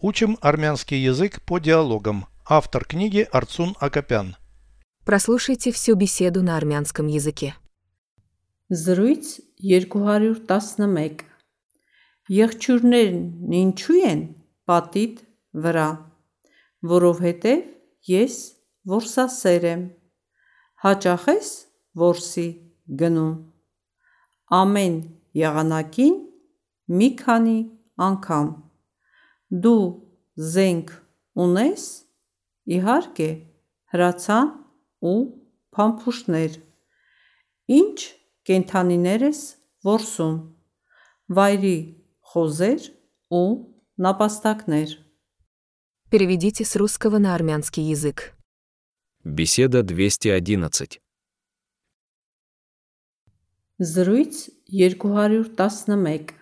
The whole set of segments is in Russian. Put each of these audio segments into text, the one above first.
Учим армянский язык по диалогам. Автор книги Арцун Акопян. Прослушайте всю беседу на армянском языке. Զրույց 211 Եղջյուրներն ինչու են պատիտ վրա որովհետև ես որսասեր եմ հաճախ ես որսի գնում ամեն եղանակին մի քանի անգամ դու զենք ունես իհարկե հրացան ու փամփուշտներ Ինչ կենդանիներ ես որսում Վայրի խոզեր ու նապաստակներ Переведите с русского на армянский язык. Беседа 211. Զրույց 211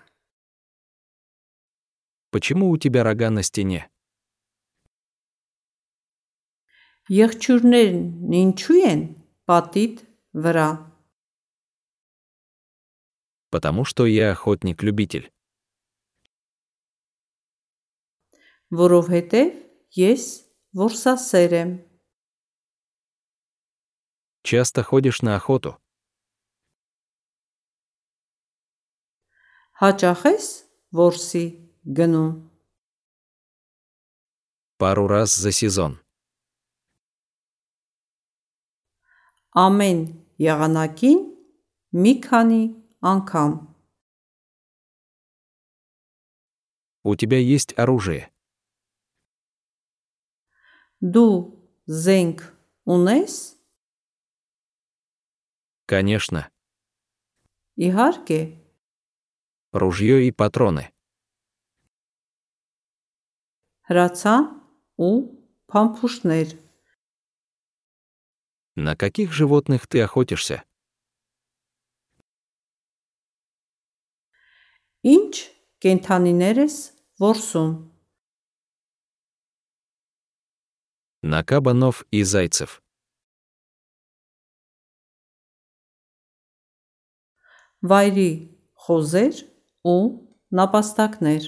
Почему у тебя рога на стене? Եղջյուրներն ինչու են պատիտ վրա Потому что я охотник-любитель. որովհետև ես որսասեր եմ Часто ходишь на охоту. հաճախ ես որսի գնում Пару раз за сезон. ամեն եղանակին մի քանի անգամ У тебя есть оружие. դու զենք ունես Конечно. իհարկե Ружье и патроны. հրացան ու փամփուշտներ На каких животных ты охотишься? ինչ կենդանիներ ես որսում На кабанов и зайцев. վայրի խոզեր ու նապաստակներ